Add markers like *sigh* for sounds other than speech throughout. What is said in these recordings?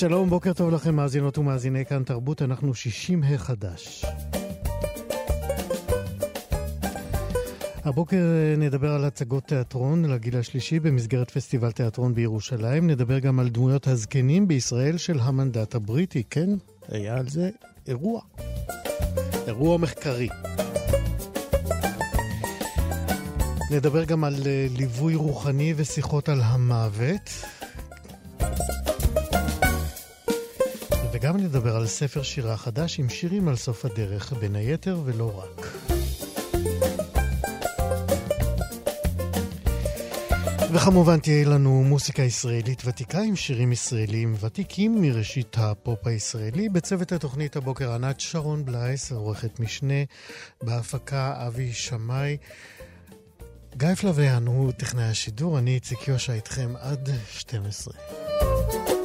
שלום, בוקר טוב לכם, מאזינות ומאזיני כאן תרבות, אנחנו 60 החדש. הבוקר נדבר על הצגות תיאטרון לגיל השלישי במסגרת פסטיבל תיאטרון בירושלים. נדבר גם על דמויות הזקנים בישראל של המנדט הבריטי. כן, היה על זה אירוע. אירוע מחקרי. נדבר גם על אה, ליווי רוחני ושיחות על המוות. וגם נדבר על ספר שירה חדש עם שירים על סוף הדרך, בין היתר ולא רק. וכמובן תהיה לנו מוסיקה ישראלית ותיקה עם שירים ישראלים ותיקים מראשית הפופ הישראלי. בצוות התוכנית הבוקר ענת שרון בלייס, עורכת משנה, בהפקה אבי שמאי. גיא פלוויאן הוא טכנאי השידור, אני איציק יושע איתכם עד 12.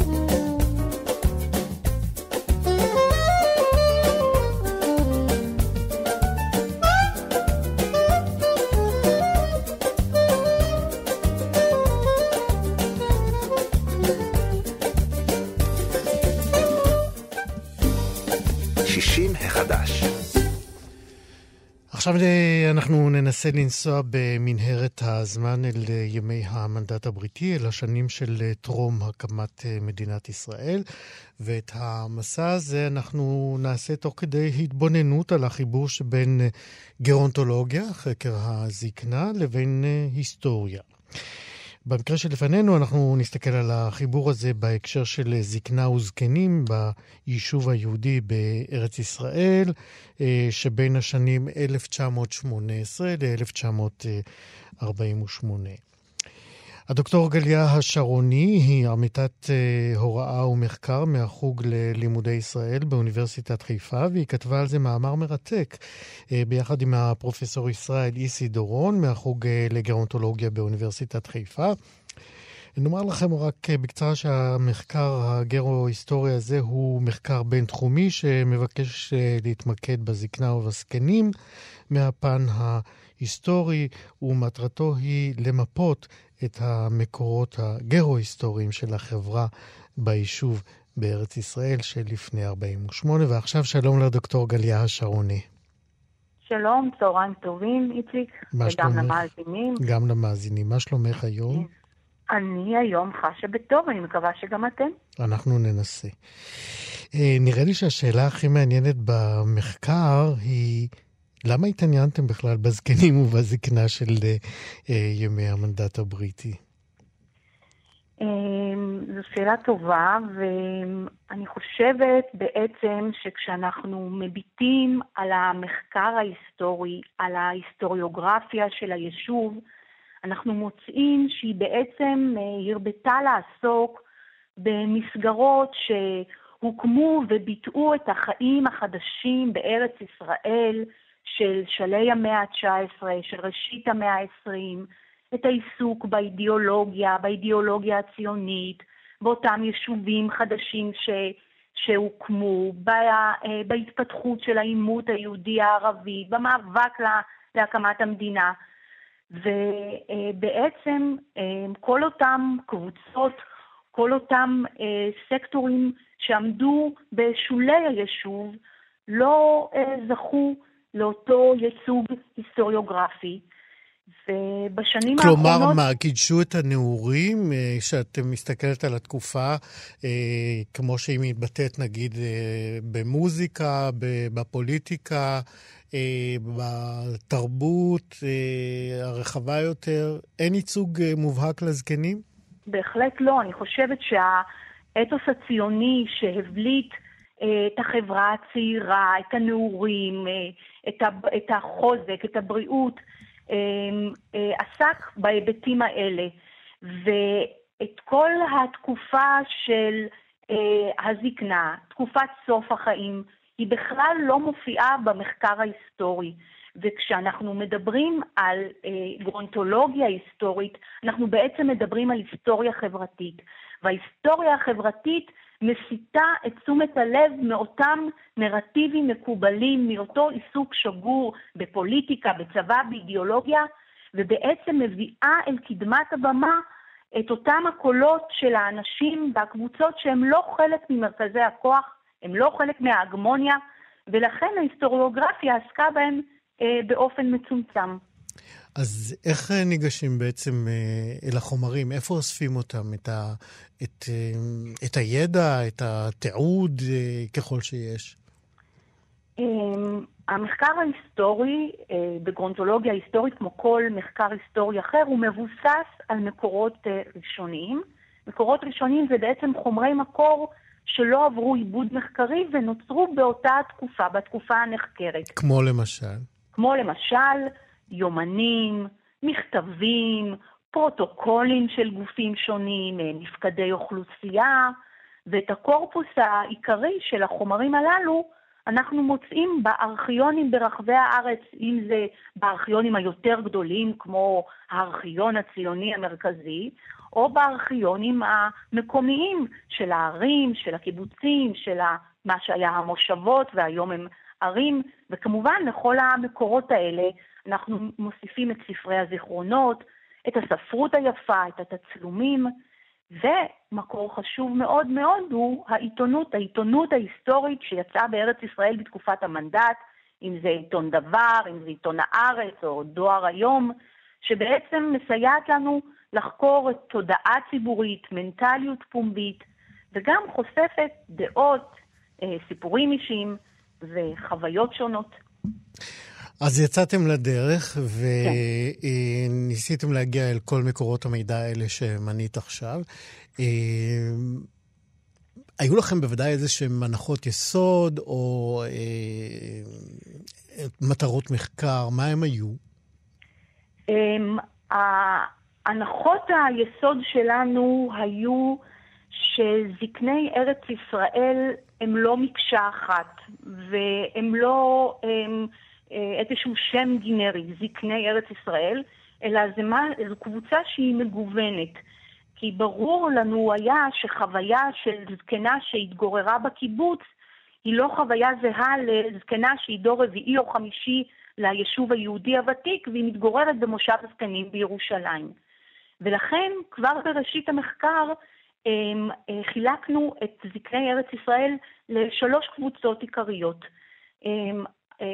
עכשיו אה, אנחנו ננסה לנסוע במנהרת הזמן אל אה, ימי המנדט הבריטי, אל השנים של אה, טרום הקמת מדינת ישראל, ואת המסע הזה אנחנו נעשה תוך כדי התבוננות על החיבור שבין גרונטולוגיה, חקר הזקנה, לבין היסטוריה. במקרה שלפנינו אנחנו נסתכל על החיבור הזה בהקשר של זקנה וזקנים ביישוב היהודי בארץ ישראל, אה, שבין השנים 1918 ל-1948. הדוקטור גליה השרוני היא עמיתת uh, הוראה ומחקר מהחוג ללימודי ישראל באוניברסיטת חיפה, והיא כתבה על זה מאמר מרתק uh, ביחד עם הפרופסור ישראל איסי דורון מהחוג uh, לגרונטולוגיה באוניברסיטת חיפה. נאמר לכם רק בקצרה שהמחקר הגרו-היסטורי הזה הוא מחקר בינתחומי שמבקש להתמקד בזקנה ובזקנים מהפן ההיסטורי, ומטרתו היא למפות את המקורות הגרו-היסטוריים של החברה ביישוב בארץ ישראל של לפני 48. ועכשיו שלום לדוקטור גליה השרוני. שלום, צהריים טובים, איציק, וגם שלומך? למאזינים. גם למאזינים. מה שלומך היום? אני היום חשה בטוב, אני מקווה שגם אתם. אנחנו ננסה. אה, נראה לי שהשאלה הכי מעניינת במחקר היא למה התעניינתם בכלל בזקנים ובזקנה של uh, ימי המנדט הבריטי? אמ, זו שאלה טובה, ואני חושבת בעצם שכשאנחנו מביטים על המחקר ההיסטורי, על ההיסטוריוגרפיה של היישוב, אנחנו מוצאים שהיא בעצם אה, הרבתה לעסוק במסגרות שהוקמו וביטאו את החיים החדשים בארץ ישראל, של שלהי המאה ה-19, של ראשית המאה ה-20, את העיסוק באידיאולוגיה, באידיאולוגיה הציונית, באותם יישובים חדשים ש, שהוקמו, בה, בהתפתחות של העימות היהודי הערבי, במאבק לה, להקמת המדינה. ובעצם כל אותם קבוצות, כל אותם אה, סקטורים שעמדו בשולי היישוב, לא אה, זכו לאותו ייצוג היסטוריוגרפי. ובשנים כלומר, האחרונות... כלומר, מה, קידשו את הנעורים, אה, כשאת מסתכלת על התקופה, אה, כמו שהיא מתבטאת, נגיד, אה, במוזיקה, בפוליטיקה, בתרבות הרחבה יותר, אין ייצוג מובהק לזקנים? בהחלט לא. אני חושבת שהאתוס הציוני שהבליט את החברה הצעירה, את הנעורים, את החוזק, את הבריאות, עסק בהיבטים האלה. ואת כל התקופה של הזקנה, תקופת סוף החיים, היא בכלל לא מופיעה במחקר ההיסטורי. וכשאנחנו מדברים על אה, גרונטולוגיה היסטורית, אנחנו בעצם מדברים על היסטוריה חברתית. וההיסטוריה החברתית מסיטה את תשומת הלב מאותם נרטיבים מקובלים, מאותו עיסוק שגור בפוליטיקה, בצבא, באידיאולוגיה, ובעצם מביאה אל קדמת הבמה את אותם הקולות של האנשים והקבוצות שהם לא חלק ממרכזי הכוח, הם לא חלק מההגמוניה, ולכן ההיסטוריוגרפיה עסקה בהם אה, באופן מצומצם. אז איך אה, ניגשים בעצם אה, אל החומרים? איפה אוספים אותם? את, ה, את, אה, את הידע, את התיעוד, ככל שיש? אה, המחקר ההיסטורי, בגרונטולוגיה היסטורית, כמו כל מחקר היסטורי אחר, הוא מבוסס על מקורות ראשוניים. מקורות ראשוניים זה בעצם חומרי מקור שלא עברו עיבוד מחקרי ונוצרו באותה תקופה, בתקופה הנחקרת. כמו למשל? כמו למשל יומנים, מכתבים, פרוטוקולים של גופים שונים, אה, מפקדי אוכלוסייה, ואת הקורפוס העיקרי של החומרים הללו אנחנו מוצאים בארכיונים ברחבי הארץ, אם זה בארכיונים היותר גדולים, כמו הארכיון הציוני המרכזי, או בארכיונים המקומיים של הערים, של הקיבוצים, של מה שהיה המושבות והיום הם ערים, וכמובן לכל המקורות האלה אנחנו מוסיפים את ספרי הזיכרונות, את הספרות היפה, את התצלומים, ומקור חשוב מאוד מאוד הוא העיתונות, העיתונות ההיסטורית שיצאה בארץ ישראל בתקופת המנדט, אם זה עיתון דבר, אם זה עיתון הארץ או דואר היום, שבעצם מסייעת לנו לחקור את תודעה ציבורית, מנטליות פומבית, וגם חושפת דעות, אה, סיפורים אישיים וחוויות שונות. אז יצאתם לדרך וניסיתם כן. להגיע אל כל מקורות המידע האלה שמנית עכשיו. אה, היו לכם בוודאי איזה שהן הנחות יסוד או אה, מטרות מחקר, מה הם היו? אמ, הנחות היסוד שלנו היו שזקני ארץ ישראל הם לא מקשה אחת, והם לא הם, אה, איזשהו שם גינרי, זקני ארץ ישראל, אלא זה מה, זו קבוצה שהיא מגוונת. כי ברור לנו היה שחוויה של זקנה שהתגוררה בקיבוץ היא לא חוויה זהה לזקנה שהיא דור רביעי או חמישי ליישוב היהודי הוותיק, והיא מתגוררת במושב הזקנים בירושלים. ולכן כבר בראשית המחקר חילקנו את זקני ארץ ישראל לשלוש קבוצות עיקריות. אמ, אה,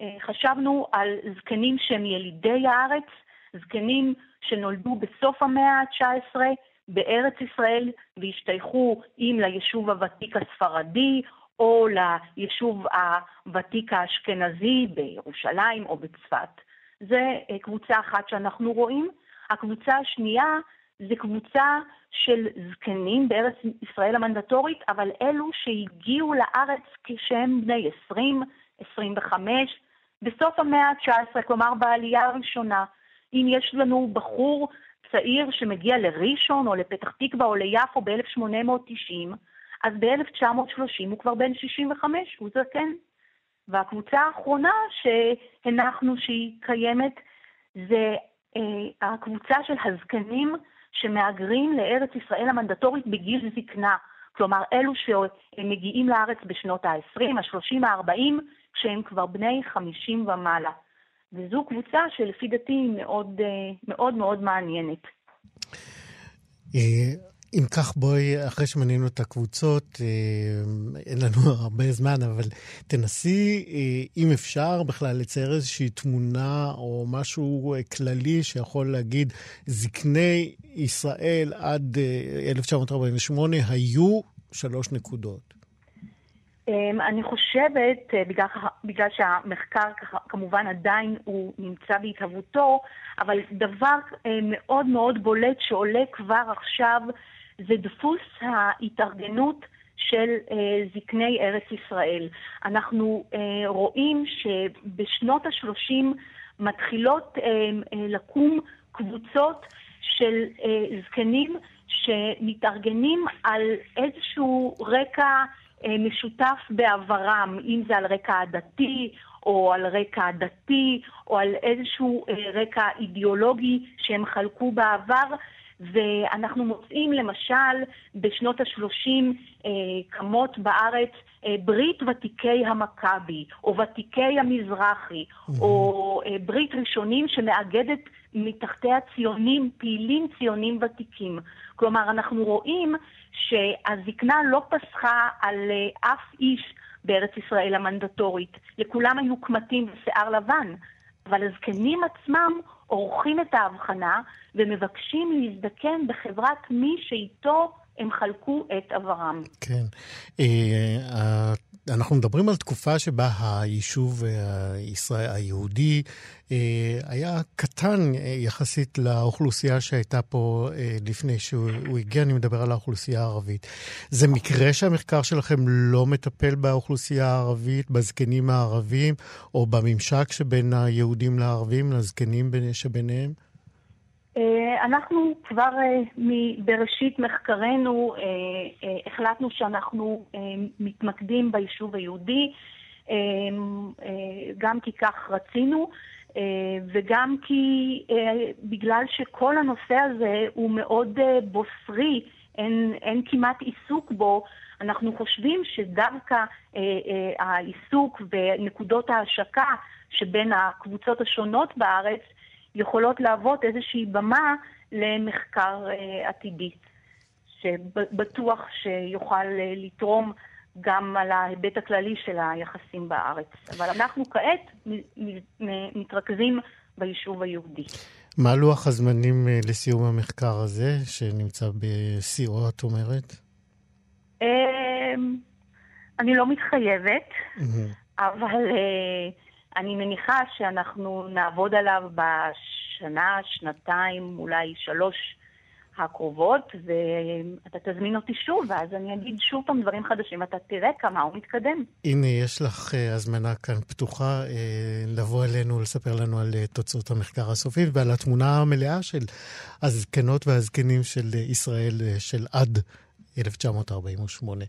אה, חשבנו על זקנים שהם ילידי הארץ, זקנים שנולדו בסוף המאה ה-19 בארץ ישראל והשתייכו אם ליישוב הוותיק הספרדי או ליישוב הוותיק האשכנזי בירושלים או בצפת. זה קבוצה אחת שאנחנו רואים. הקבוצה השנייה זה קבוצה של זקנים בארץ ישראל המנדטורית, אבל אלו שהגיעו לארץ כשהם בני 20, 25, בסוף המאה ה-19, כלומר בעלייה הראשונה. אם יש לנו בחור צעיר שמגיע לראשון או לפתח תקווה או ליפו ב-1890, אז ב-1930 הוא כבר בן 65, הוא זקן. והקבוצה האחרונה שהנחנו שהיא קיימת זה אה, הקבוצה של הזקנים שמהגרים לארץ ישראל המנדטורית בגיל זקנה. כלומר, אלו שמגיעים לארץ בשנות ה-20, ה-30, ה-40, כשהם כבר בני 50 ומעלה. וזו קבוצה שלפי דעתי היא מאוד אה, מאוד, מאוד מעניינת. אם כך, בואי, אחרי שמנינו את הקבוצות, אה, אין לנו *laughs* הרבה זמן, אבל תנסי, אה, אם אפשר, בכלל לצייר איזושהי תמונה או משהו אה, כללי שיכול להגיד, זקני ישראל עד 1948 היו שלוש נקודות. אמ, אני חושבת, בגלל, בגלל שהמחקר כמובן עדיין הוא נמצא בהתהוותו, אבל דבר מאוד מאוד בולט שעולה כבר עכשיו זה דפוס ההתארגנות של אה, זקני ארץ ישראל. אנחנו אה, רואים שבשנות ה-30 מתחילות אה, אה, לקום קבוצות של אה, זקנים שמתארגנים על איזשהו רקע אה, משותף בעברם, אם זה על רקע עדתי או על רקע דתי או על איזשהו אה, רקע אידיאולוגי שהם חלקו בעבר. ואנחנו מוצאים למשל בשנות ה-30 אה, קמות בארץ אה, ברית ותיקי המכבי, או ותיקי המזרחי, mm-hmm. או אה, ברית ראשונים שמאגדת מתחתיה ציונים, פעילים ציונים ותיקים. כלומר, אנחנו רואים שהזקנה לא פסחה על אה, אף איש בארץ ישראל המנדטורית. לכולם היו קמטים ושיער לבן, אבל הזקנים עצמם עורכים את ההבחנה ומבקשים להזדקן בחברת מי שאיתו הם חלקו את עברם. כן. אה, אנחנו מדברים על תקופה שבה היישוב הישראל, היהודי אה, היה קטן אה, יחסית לאוכלוסייה שהייתה פה לפני שהוא הגיע, אני מדבר על האוכלוסייה הערבית. זה מקרה שהמחקר שלכם לא מטפל באוכלוסייה הערבית, בזקנים הערבים, או בממשק שבין היהודים לערבים, לזקנים שביניהם? אה, אנחנו כבר אה, בראשית מחקרנו אה, החלטנו שאנחנו מתמקדים ביישוב היהודי, גם כי כך רצינו וגם כי בגלל שכל הנושא הזה הוא מאוד בוסרי, אין, אין כמעט עיסוק בו, אנחנו חושבים שדווקא העיסוק ונקודות ההשקה שבין הקבוצות השונות בארץ יכולות להוות איזושהי במה למחקר אה, עתידי, שבטוח שיוכל אה, לתרום גם על ההיבט הכללי של היחסים בארץ. אבל אנחנו כעת מתרכזים ביישוב היהודי. מה לוח הזמנים אה, לסיום המחקר הזה, שנמצא בשיאו, את אומרת? אמ, אני לא מתחייבת, אבל אני מניחה שאנחנו נעבוד עליו בשנה, שנתיים, אולי שלוש הקרובות, ואתה תזמין אותי שוב, ואז אני אגיד שוב פעם דברים חדשים, אתה תראה כמה הוא מתקדם. הנה, יש לך uh, הזמנה כאן פתוחה uh, לבוא אלינו, לספר לנו על uh, תוצאות המחקר הסופי ועל התמונה המלאה של הזקנות והזקנים של ישראל של עד 1948.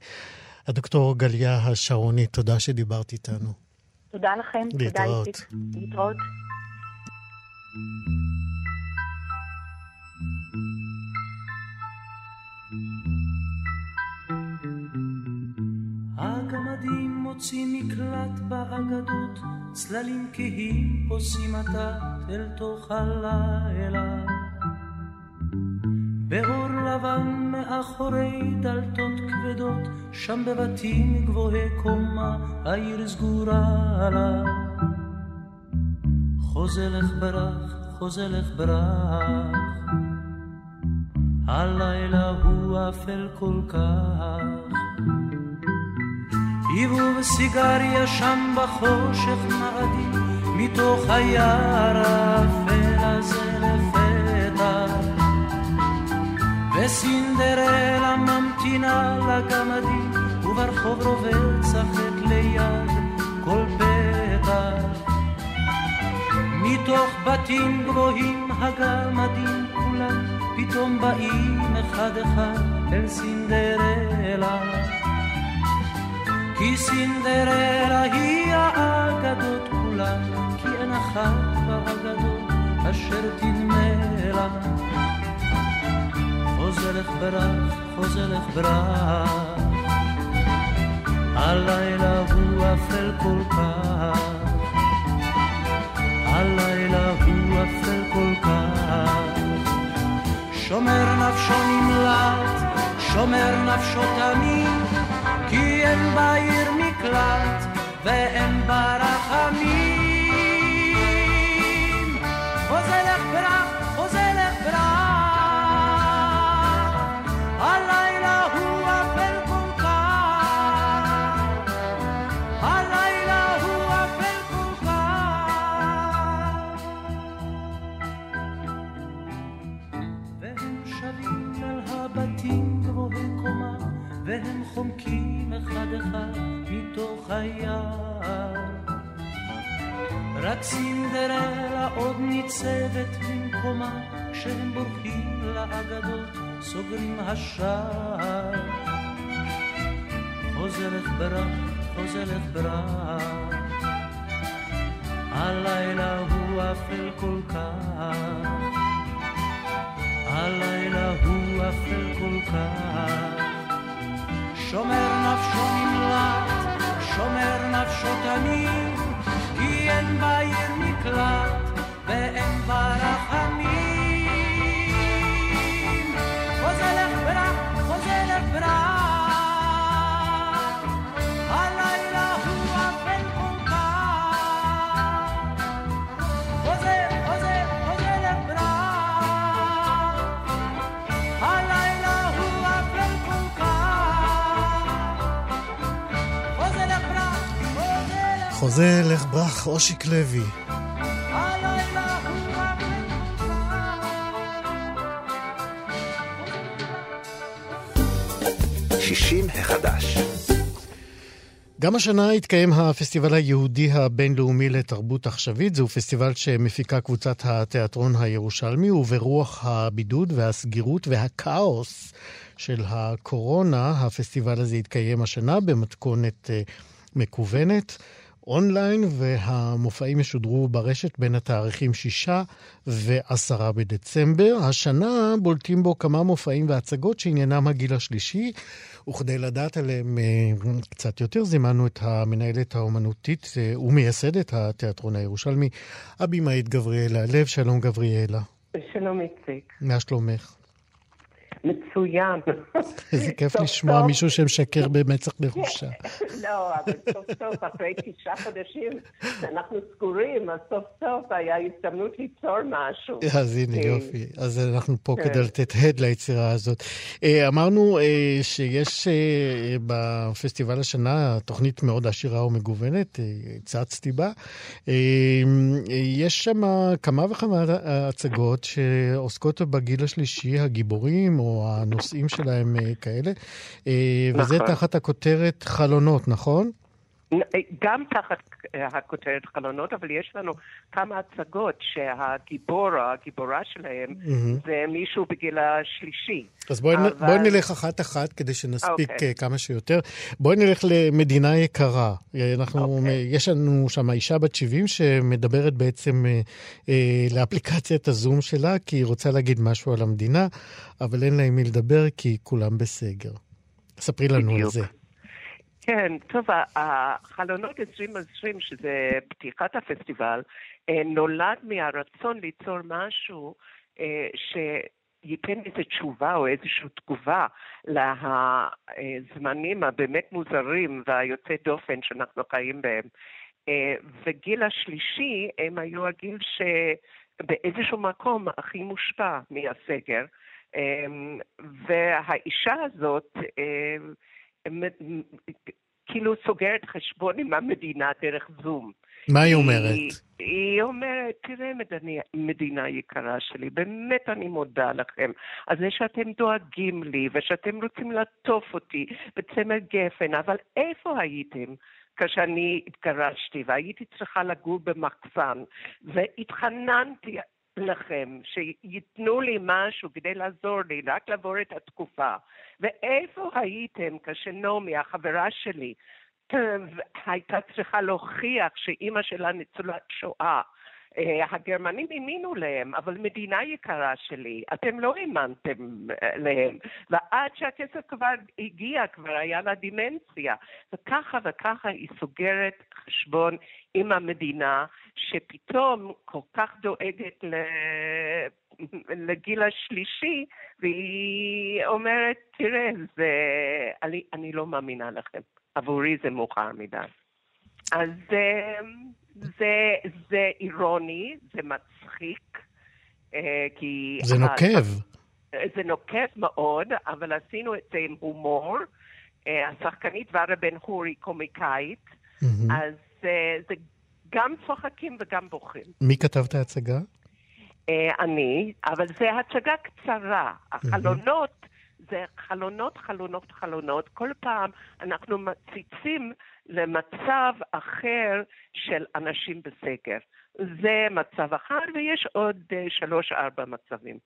הדוקטור גליה השרוני, תודה שדיברת איתנו. תודה לכם. להתראות. תודה. להתראות. הגמדים מוצאים מקלט באגדות, צללים כהים פוסעים עתת אל תוך הלילה. באור לבן מאחורי דלתות כבדות, שם בבתים גבוהי קומה, העיר סגורה לה. חוזלך ברח, חוזלך ברח, הלילה הוא אפל כל כך. עיבוב סיגריה שם בחושך מאדים, מתוך היער האפל רובץ החטא ליד כל פתח. מתוך בתים גבוהים הגמדים כולם, פתאום באים אחד אחד אל סינדרלה. כי סינדרלה היא האגדות כולן, כי אין אחת באגדות אשר תדמה לה. חוזרך ברח, חוזרך ברח. הלילה הוא אפל כל כך, הלילה הוא אפל כל כך. שומר נפשו נמלט, שומר נפשו תמיד, כי אין בעיר מקלט ואין בה רחמים. חוזרך ברח, חוזרך ברח. Vem רק סינדרלה עוד ניצבת במקומה, כשהם בורחים לאגדות, סוגרים השער. חוזרת ברק, חוזרת ברק, הלילה הוא אפל כל כך, הלילה הוא אפל כל כך. שומר נפשו נמלט, שומר נפשו תמיד, כי אין בעיר מקלט ואין בה חוזה לך ברח, אושיק לוי. שישים החדש. גם השנה התקיים הפסטיבל היהודי הבינלאומי לתרבות עכשווית. זהו פסטיבל שמפיקה קבוצת התיאטרון הירושלמי, וברוח הבידוד והסגירות והכאוס של הקורונה, הפסטיבל הזה התקיים השנה במתכונת אה, מקוונת. אונליין, והמופעים ישודרו ברשת בין התאריכים 6 ו-10 בדצמבר. השנה בולטים בו כמה מופעים והצגות שעניינם הגיל השלישי, וכדי לדעת עליהם אה, קצת יותר, זימנו את המנהלת האומנותית אה, ומייסדת התיאטרון הירושלמי, הבמאית גבריאלה לב. שלום גבריאלה. שלום איציק. מה שלומך? מצוין. איזה כיף לשמוע מישהו שמשקר במצח נחושה. *laughs* לא, אבל סוף סוף, אחרי תשעה חודשים שאנחנו סגורים, אז סוף סוף היה הזדמנות ליצור משהו. אז הנה, כן. יופי. אז אנחנו פה כן. כדי לתת הד ליצירה הזאת. אה, אמרנו אה, שיש אה, בפסטיבל השנה תוכנית מאוד עשירה ומגוונת, צצתי בה. יש שם כמה וכמה הצגות שעוסקות בגיל השלישי, הגיבורים, או הנושאים שלהם אה, כאלה, אה, וזה נכון. תחת הכותרת חלונות, נכון? גם תחת הכותרת חלונות, אבל יש לנו כמה הצגות שהגיבור או הגיבורה שלהם mm-hmm. זה מישהו בגיל השלישי. אז בואי, אבל... בואי נלך אחת-אחת כדי שנספיק okay. אוקיי. כמה שיותר. בואי נלך למדינה יקרה. אנחנו, okay. אוקיי. יש לנו שם אישה בת 70 שמדברת בעצם אה, אה, לאפליקציית הזום שלה, כי היא רוצה להגיד משהו על המדינה, אבל אין לה עם מי לדבר כי כולם בסגר. ספרי לנו בדיוק. על זה. כן, טוב, החלונות 2020, שזה פתיחת הפסטיבל, אה, נולד מהרצון ליצור משהו אה, שייתן איזו תשובה או איזושהי תגובה לזמנים הבאמת מוזרים והיוצאי דופן שאנחנו חיים בהם. אה, וגיל השלישי הם היו הגיל שבאיזשהו מקום הכי מושפע מהסגר. והאישה הזאת כאילו סוגרת חשבון עם המדינה דרך זום. מה היא אומרת? היא, היא אומרת, תראה מדינה, מדינה יקרה שלי, באמת אני מודה לכם על זה שאתם דואגים לי ושאתם רוצים לעטוף אותי בצמר גפן, אבל איפה הייתם? כשאני התגרשתי והייתי צריכה לגור במחסן והתחננתי לכם שייתנו לי משהו כדי לעזור לי, רק לעבור את התקופה. ואיפה הייתם כשנעמי, החברה שלי, הייתה צריכה להוכיח שאימא שלה ניצולת שואה? אה, הגרמנים האמינו להם, אבל מדינה יקרה שלי, אתם לא האמנתם אה, להם. ועד שהכסף כבר הגיע, כבר היה לה דימנציה. וככה וככה היא סוגרת חשבון עם המדינה, שפתאום כל כך דואגת ל... לגיל השלישי, והיא אומרת, תראה, זה... אני, אני לא מאמינה לכם. עבורי זה מאוחר מדי. אז אה, זה, זה אירוני, זה מצחיק, אה, כי... זה נוקב. זה נוקב מאוד, אבל עשינו את זה עם הומור. אה, השחקנית ורה בן חורי קומיקאית, mm-hmm. אז זה גם צוחקים וגם בוכים. מי כתב את ההצגה? אני, אבל זה הצגה קצרה. החלונות זה חלונות, חלונות, חלונות. כל פעם אנחנו מציצים למצב אחר של אנשים בסגר. זה מצב אחד, ויש עוד אה, שלוש-ארבע מצבים.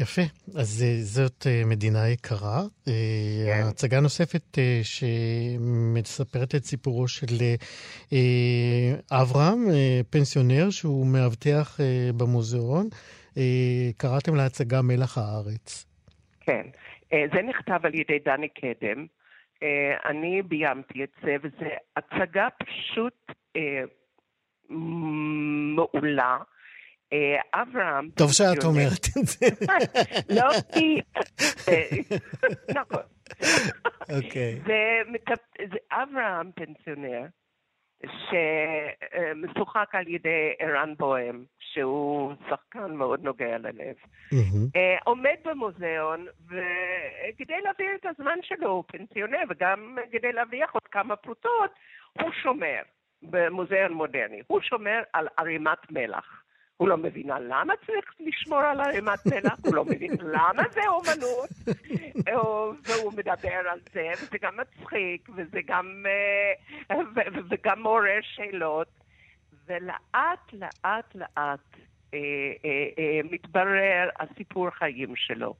יפה, אז אה, זאת אה, מדינה יקרה. כן. הצגה נוספת שמספרת את סיפורו של אברהם, פנסיונר שהוא מאבטח במוזיאון. קראתם להצגה מלח הארץ. כן, זה נכתב על ידי דני קדם. אני ביימתי את זה, וזו הצגה פשוט מעולה. אה, אברהם... טוב שאת אומרת את זה. *laughs* לא כי... *laughs* נכון. אוקיי. אברהם פנסיונר, שמשוחק על ידי ערן בוהם, שהוא שחקן מאוד נוגע ללב. אה, עומד במוזיאון, וכדי להעביר את הזמן שלו, הוא פנסיונר, וגם כדי להרוויח עוד כמה פרוטות, הוא שומר. במוזיאון מודרני. הוא שומר על ערימת מלח. הוא לא מבין למה צריך לשמור על ערימת מלח, הוא לא מבין למה זה אומנות, *laughs* והוא מדבר על זה, וזה גם מצחיק, וזה גם, אה, וגם מעורר שאלות. ולאט, לאט, לאט אה, אה, מתברר הסיפור חיים שלו.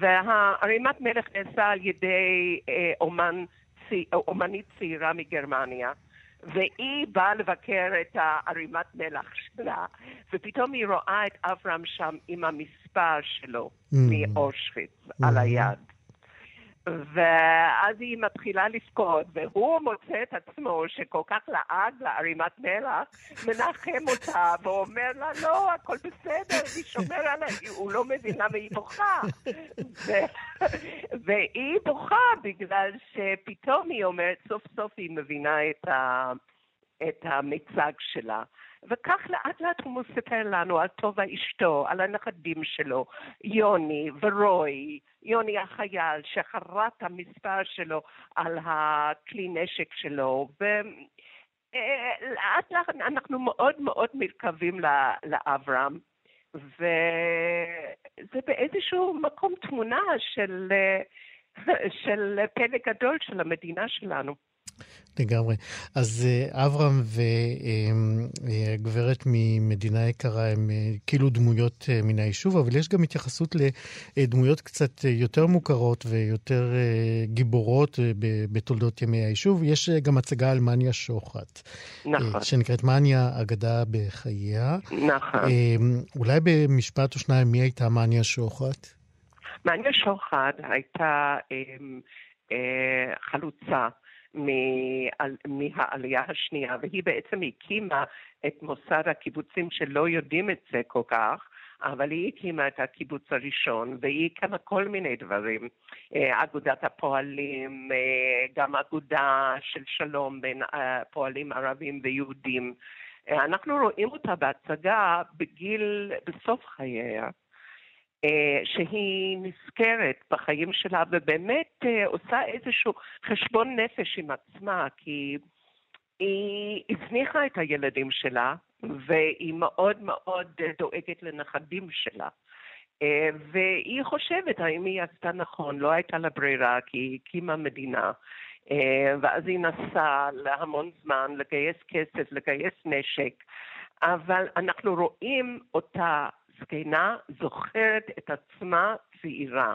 והערימת מלח נעשה על ידי אומן, אומנית צעירה מגרמניה. והיא באה לבקר את הערימת מלח שלה, ופתאום היא רואה את אברהם שם עם המספר שלו mm. מאושוויץ mm-hmm. על היד. ואז היא מתחילה לבכות, והוא מוצא את עצמו שכל כך לעג לערימת מלח, מנחם אותה ואומר לה, לא, הכל בסדר, היא שומר עליה, הוא לא מבין למה היא בוכה. והיא בוכה בגלל שפתאום היא אומרת, סוף סוף היא מבינה את, ה... את המיצג שלה. וכך לאט לאט הוא מספר לנו על טובה אשתו, על הנכדים שלו, יוני ורוי, יוני החייל שחרט המספר שלו על הכלי נשק שלו, ולאט לאט אנחנו מאוד מאוד מרכבים לאברהם, וזה באיזשהו מקום תמונה של, של פלג גדול של המדינה שלנו. לגמרי. אז אה, אברהם והגברת ממדינה יקרה הם אה, כאילו דמויות אה, מן היישוב, אבל יש גם התייחסות לדמויות קצת יותר מוכרות ויותר גיבורות בתולדות ימי היישוב. יש גם הצגה על מניה שוחט. נכון. שנקראת מניה אגדה בחייה. נכון. אולי במשפט או שניים, מי הייתה מניה שוחט? מניה שוחט הייתה חלוצה. מהעלייה השנייה, והיא בעצם הקימה את מוסד הקיבוצים שלא יודעים את זה כל כך. אבל היא הקימה את הקיבוץ הראשון, והיא הקימה כל מיני דברים. אה, אגודת הפועלים, אה, גם אגודה של שלום בין אה, פועלים ערבים ויהודים. אנחנו רואים אותה בהצגה בגיל, בסוף חייה. אה, שהיא נזכרת בחיים שלה ובאמת אה, עושה איזשהו חשבון נפש עם עצמה, כי היא הזניחה את הילדים שלה והיא מאוד מאוד דואגת לנכדים שלה. אה, והיא חושבת האם היא עשתה נכון, לא הייתה לה ברירה כי היא הקימה מדינה. ואז היא נסעה להמון זמן לגייס כסף, לגייס נשק, אבל אנחנו רואים אותה זקנה זוכרת את עצמה צעירה.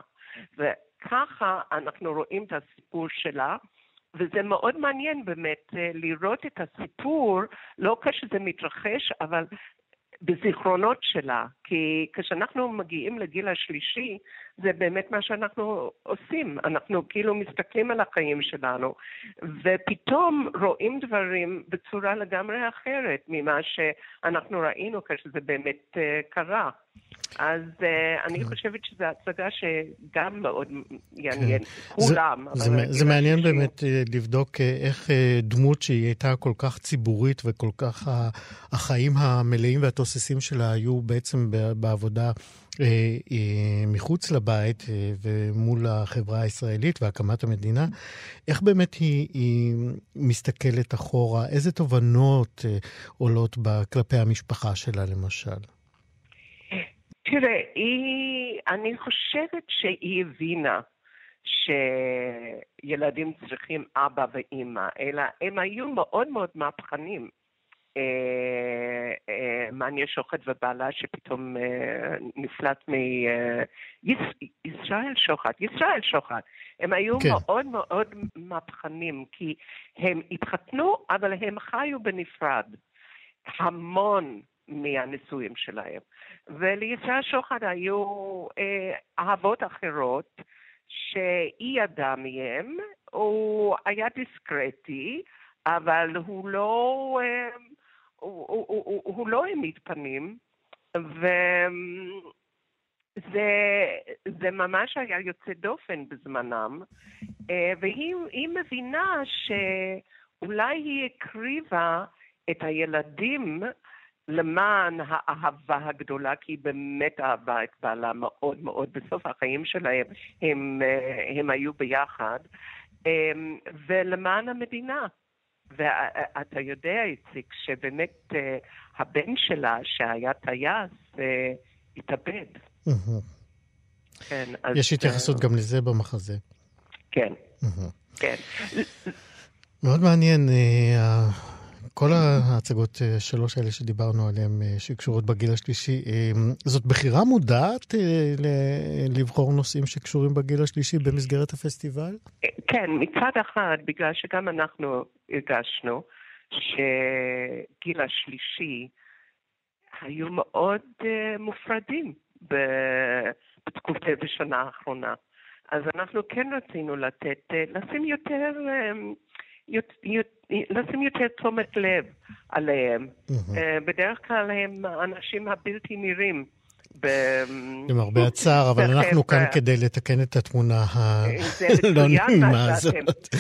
וככה אנחנו רואים את הסיפור שלה. וזה מאוד מעניין באמת אה, לראות את הסיפור, לא כשזה מתרחש, אבל בזיכרונות שלה, כי כשאנחנו מגיעים לגיל השלישי, זה באמת מה שאנחנו עושים. אנחנו כאילו מסתכלים על החיים שלנו, ופתאום רואים דברים בצורה לגמרי אחרת ממה שאנחנו ראינו כשזה באמת uh, קרה. אז uh, אני כן. חושבת שזו הצגה שגם מאוד יעניין, כן. כולם. זה, זה, זה מעניין באמת אה, לבדוק איך דמות שהיא הייתה כל כך ציבורית וכל כך החיים המלאים והתוססים שלה היו בעצם בעבודה אה, אה, מחוץ לבית אה, ומול החברה הישראלית והקמת המדינה, איך באמת היא, היא מסתכלת אחורה? איזה תובנות עולות בה כלפי המשפחה שלה, למשל? תראה, היא, אני חושבת שהיא הבינה שילדים צריכים אבא ואימא, אלא הם היו מאוד מאוד מהפכנים. אה, אה, מניה שוחט ובעלה שפתאום אה, נפלט מישראל שוחט, ישראל שוחט. הם היו כן. מאוד מאוד מהפכנים, כי הם התחתנו, אבל הם חיו בנפרד. המון מהנישואים שלהם. ולישראל שוחט היו אה, אהבות אחרות שהיא ידעה מהם, הוא היה דיסקרטי, אבל הוא לא... אה, לא פנים, וזה זה ממש היה יוצא דופן בזמנם, אה, והיא מבינה שאולי היא הקריבה את הילדים למען האהבה הגדולה, כי היא באמת אהבה את בעלה מאוד מאוד בסוף החיים שלהם, הם, אה, הם היו ביחד, אה, ולמען המדינה. ואתה יודע, איציק, שבאמת אה, הבן שלה, שהיה טייס, אה, התאבד. כן, אז... יש התייחסות גם לזה במחזה. כן, כן. מאוד מעניין. כל ההצגות אה, שלוש האלה שדיברנו עליהן, אה, שקשורות בגיל השלישי, אה, זאת בחירה מודעת לבחור נושאים שקשורים בגיל השלישי במסגרת הפסטיבל? כן, מצד אחד, בגלל שגם אנחנו הרגשנו שגיל השלישי היו מאוד מופרדים בתקופה בשנה האחרונה. אז אנחנו כן רצינו לתת, לשים יותר... לשים יותר תשומת לב עליהם. אה, בדרך כלל הם האנשים הבלתי נראים. למרבה הצער, אבל אנחנו כאן כדי לתקן את התמונה הלא נעימה הזאת.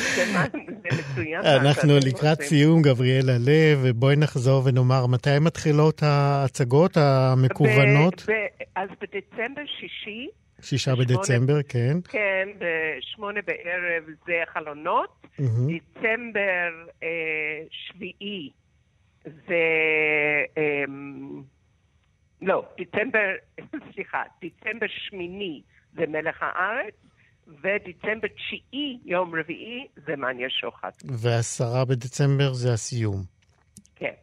אנחנו לקראת סיום, גבריאלה לב, ובואי נחזור ונאמר, מתי מתחילות ההצגות המקוונות? אז בדצמבר שישי שישה בדצמבר, כן. כן, בשמונה בערב זה חלונות. Mm-hmm. דצמבר אה, שביעי זה... אה, לא, דצמבר, *laughs* סליחה, דצמבר שמיני זה מלך הארץ, ודצמבר תשיעי, יום רביעי, זה מניה שוחט. ועשרה בדצמבר זה הסיום. כן.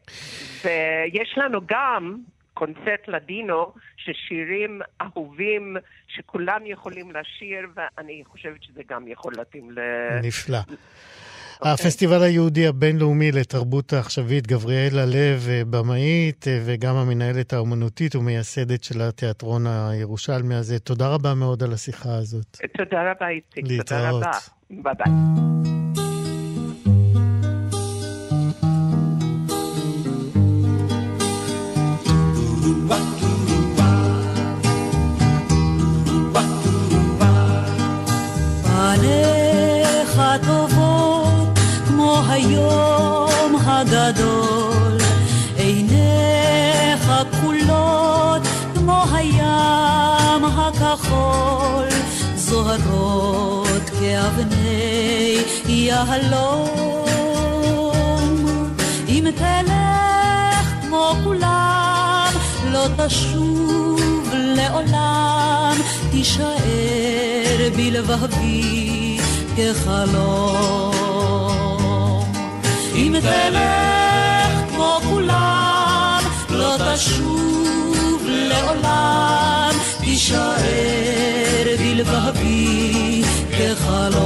ויש לנו גם קונצרט לדינו, ששירים אהובים שכולם יכולים לשיר, ואני חושבת שזה גם יכול להתאים ל... נפלא. Okay. אוקיי. הפסטיבל היהודי הבינלאומי לתרבות העכשווית, גבריאלה לב, במאית וגם המנהלת האומנותית ומייסדת של התיאטרון הירושלמי הזה. תודה רבה מאוד על השיחה הזאת. תודה רבה, איציק. להתראות. תודה רבה. ביי ביי. היום הגדול, עיניך כחולות כמו הים הכחול, זוהרות כאבני יהלום. אם תלך כמו כולם, תשוב לעולם, תישאר בלבבי כחלום. אם תלך כמו כולם, לא תשוב לעולם, תישאר בלבבי כחלום.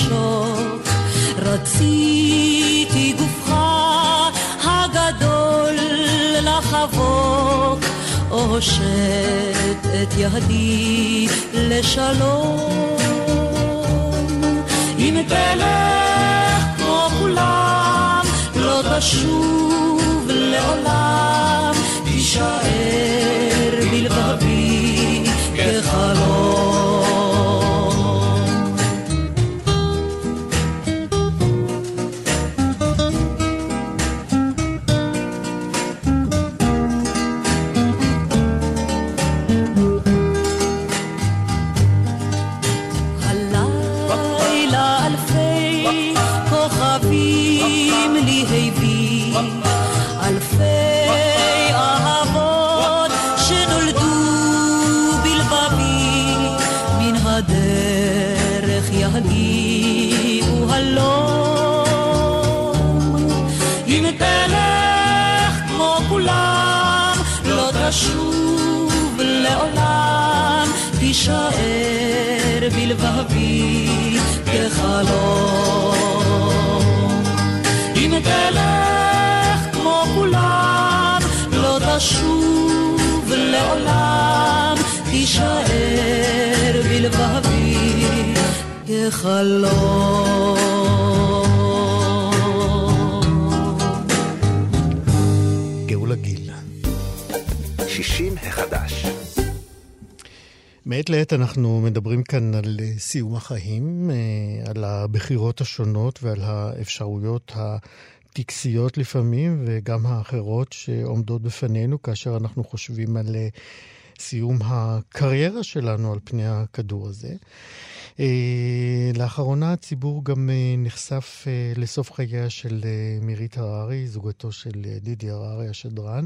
לנשוק רציתי גופך הגדול לחבוק, הושט את ידי לשלום. אם תלך כמו כולם, לא תשוב לעולם, תישאר תישאר בלבבי כחלום אם תלך כמו כולם לא תשוב לעולם. תישאר בלבבי כחלום מעת לעת אנחנו מדברים כאן על אה, סיום החיים, אה, על הבחירות השונות ועל האפשרויות הטקסיות לפעמים, וגם האחרות שעומדות בפנינו כאשר אנחנו חושבים על אה, סיום הקריירה שלנו על פני הכדור הזה. לאחרונה הציבור גם נחשף לסוף חייה של מירית הררי, זוגתו של דידי הררי השדרן.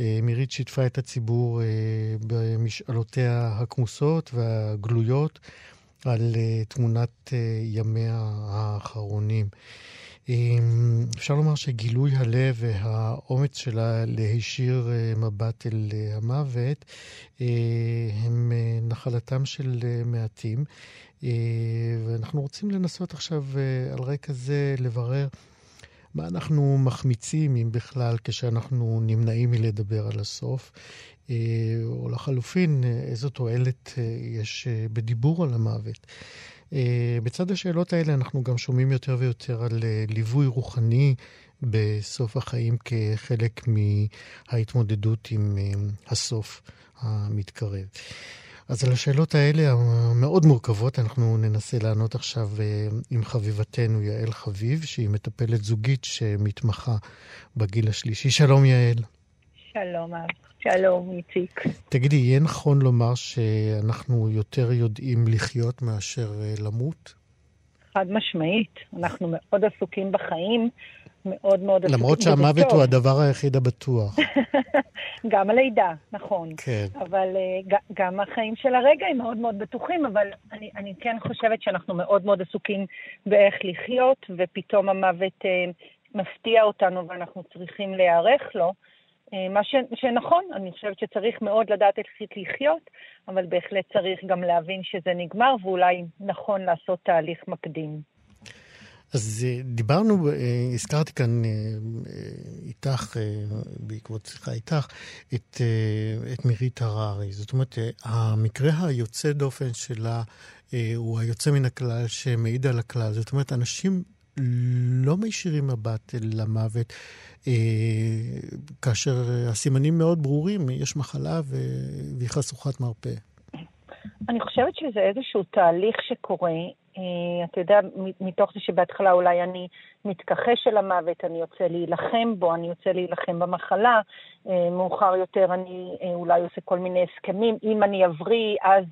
מירית שיתפה את הציבור במשאלותיה הכמוסות והגלויות על תמונת ימיה האחרונים. אפשר לומר שגילוי הלב והאומץ שלה להישיר מבט אל המוות הם נחלתם של מעטים. ואנחנו רוצים לנסות עכשיו על רקע זה לברר מה אנחנו מחמיצים, אם בכלל, כשאנחנו נמנעים מלדבר על הסוף, או לחלופין, איזו תועלת יש בדיבור על המוות. בצד השאלות האלה אנחנו גם שומעים יותר ויותר על ליווי רוחני בסוף החיים כחלק מההתמודדות עם הסוף המתקרב. אז על השאלות האלה המאוד מורכבות אנחנו ננסה לענות עכשיו עם חביבתנו יעל חביב, שהיא מטפלת זוגית שמתמחה בגיל השלישי. שלום יעל. שלום, שלום איציק. תגידי, יהיה נכון לומר שאנחנו יותר יודעים לחיות מאשר למות? חד משמעית. אנחנו מאוד עסוקים בחיים, מאוד מאוד למרות שהמוות הוא הדבר היחיד הבטוח. *laughs* גם הלידה, נכון. כן. אבל uh, גם החיים של הרגע הם מאוד מאוד בטוחים, אבל אני, אני כן חושבת שאנחנו מאוד מאוד עסוקים באיך לחיות, ופתאום המוות uh, מפתיע אותנו ואנחנו צריכים להיערך לו. Uh, מה ש, שנכון, אני חושבת שצריך מאוד לדעת איך לחיות, אבל בהחלט צריך גם להבין שזה נגמר, ואולי נכון לעשות תהליך מקדים. אז דיברנו, הזכרתי כאן איתך, בעקבות שיחה איתך, את, את מירית הררי. זאת אומרת, המקרה היוצא דופן שלה הוא היוצא מן הכלל שמעיד על הכלל. זאת אומרת, אנשים לא מישירים מבט אל המוות, כאשר הסימנים מאוד ברורים, יש מחלה והיא חשוכת מרפא. אני חושבת שזה איזשהו תהליך שקורה. Uh, אתה יודע, מתוך זה שבהתחלה אולי אני מתכחש אל המוות, אני יוצא להילחם בו, אני יוצא להילחם במחלה, uh, מאוחר יותר אני uh, אולי עושה כל מיני הסכמים, אם אני אבריא, אז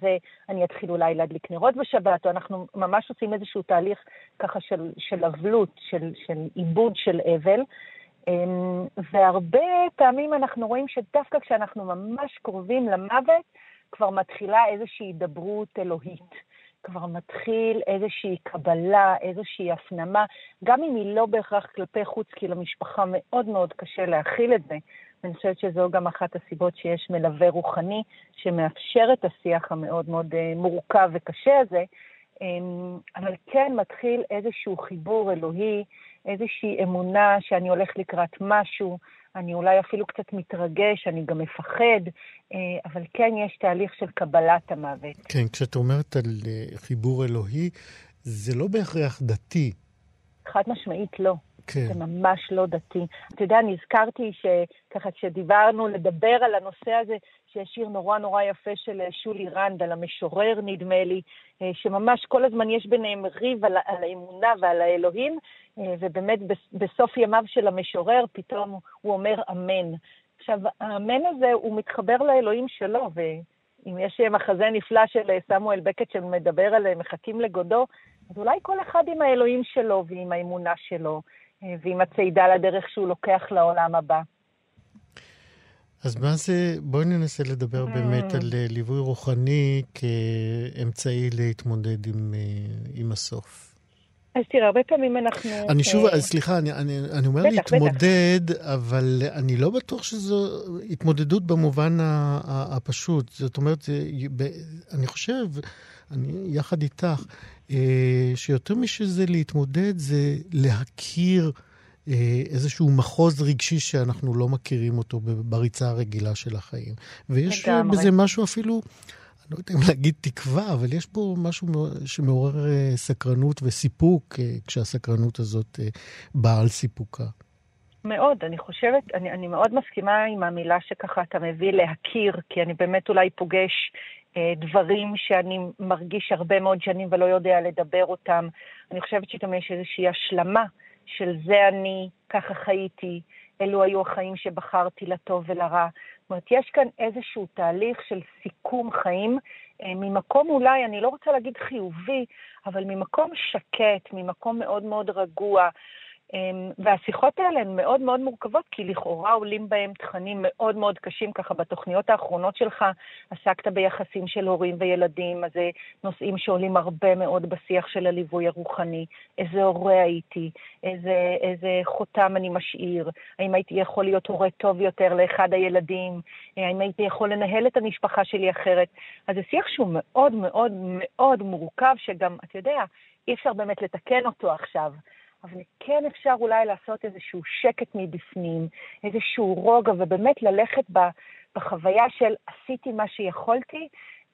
אני אתחיל אולי להדליק נרות בשבת, או אנחנו ממש עושים איזשהו תהליך ככה של, של אבלות, של, של עיבוד של אבל. והרבה פעמים אנחנו רואים שדווקא כשאנחנו ממש קרובים למוות, כבר מתחילה איזושהי הידברות אלוהית. כבר מתחיל איזושהי קבלה, איזושהי הפנמה, גם אם היא לא בהכרח כלפי חוץ, כי למשפחה מאוד מאוד קשה להכיל את זה. ואני חושבת שזו גם אחת הסיבות שיש מלווה רוחני שמאפשר את השיח המאוד מאוד אה, מורכב וקשה הזה. אמ, אבל כן מתחיל איזשהו חיבור אלוהי, איזושהי אמונה שאני הולך לקראת משהו, אני אולי אפילו קצת מתרגש, אני גם מפחד, אה, אבל כן יש תהליך של קבלת המוות. כן, כשאת אומרת על אה, חיבור אלוהי, זה לא בהכרח דתי. חד משמעית לא. כן. זה ממש לא דתי. אתה יודע, נזכרתי שככה כשדיברנו לדבר על הנושא הזה, שיש שיר נורא נורא יפה של אה, שולי רנד, על המשורר נדמה לי, שממש כל הזמן יש ביניהם ריב על, על האמונה ועל האלוהים, ובאמת בסוף ימיו של המשורר פתאום הוא אומר אמן. עכשיו, האמן הזה, הוא מתחבר לאלוהים שלו, ואם יש מחזה נפלא של סמואל בקט שמדבר על מחכים לגודו, אז אולי כל אחד עם האלוהים שלו ועם האמונה שלו. ועם הצעידה לדרך שהוא לוקח לעולם הבא. אז מה זה, בואי ננסה לדבר באמת על ליווי רוחני כאמצעי להתמודד עם, עם הסוף. אז תראה, הרבה פעמים אנחנו... אני שוב, אה... סליחה, אני, אני, אני אומר בטח, להתמודד, בטח. אבל אני לא בטוח שזו התמודדות במובן הפשוט. זאת אומרת, אני חושב, אני יחד איתך, אה, שיותר משזה להתמודד, זה להכיר אה, איזשהו מחוז רגשי שאנחנו לא מכירים אותו בריצה הרגילה של החיים. ויש לגמרי. בזה משהו אפילו... לא יודע אם להגיד תקווה, אבל יש פה משהו שמעורר אה, סקרנות וסיפוק אה, כשהסקרנות הזאת אה, באה על סיפוקה. מאוד, אני חושבת, אני, אני מאוד מסכימה עם המילה שככה אתה מביא להכיר, כי אני באמת אולי פוגש אה, דברים שאני מרגיש הרבה מאוד שנים ולא יודע לדבר אותם. אני חושבת שגם יש איזושהי השלמה של זה אני, ככה חייתי, אלו היו החיים שבחרתי לטוב ולרע. זאת אומרת, יש כאן איזשהו תהליך של סיכום חיים אה, ממקום אולי, אני לא רוצה להגיד חיובי, אבל ממקום שקט, ממקום מאוד מאוד רגוע, והשיחות האלה הן מאוד מאוד מורכבות, כי לכאורה עולים בהם תכנים מאוד מאוד קשים, ככה בתוכניות האחרונות שלך עסקת ביחסים של הורים וילדים, אז זה נושאים שעולים הרבה מאוד בשיח של הליווי הרוחני. איזה הורה הייתי, איזה, איזה חותם אני משאיר, האם הייתי יכול להיות הורה טוב יותר לאחד הילדים, האם הייתי יכול לנהל את המשפחה שלי אחרת. אז זה שיח שהוא מאוד מאוד מאוד מורכב, שגם, אתה יודע, אי אפשר באמת לתקן אותו עכשיו. אבל כן אפשר אולי לעשות איזשהו שקט מבפנים, איזשהו רוגע, ובאמת ללכת בחוויה של עשיתי מה שיכולתי,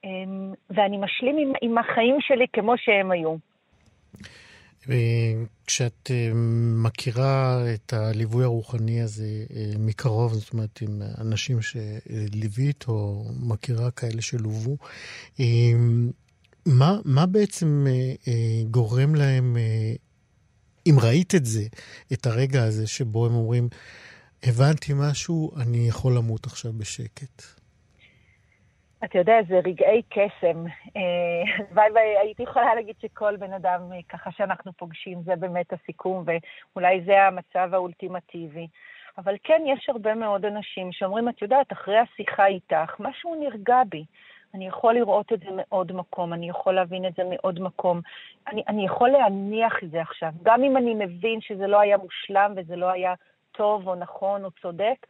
אמ, ואני משלים עם, עם החיים שלי כמו שהם היו. כשאת אה, מכירה את הליווי הרוחני הזה אה, מקרוב, זאת אומרת, עם אנשים שליווית או מכירה כאלה שלוו, מה, מה בעצם אה, גורם להם אם ראית את זה, את הרגע הזה שבו הם אומרים, הבנתי משהו, אני יכול למות עכשיו בשקט. אתה יודע, זה רגעי קסם. אה, הלוואי והייתי יכולה להגיד שכל בן אדם אה, ככה שאנחנו פוגשים, זה באמת הסיכום, ואולי זה המצב האולטימטיבי. אבל כן, יש הרבה מאוד אנשים שאומרים, את יודעת, אחרי השיחה איתך, משהו נרגע בי. אני יכול לראות את זה מעוד מקום, אני יכול להבין את זה מעוד מקום. אני, אני יכול להניח את זה עכשיו, גם אם אני מבין שזה לא היה מושלם וזה לא היה טוב או נכון או צודק.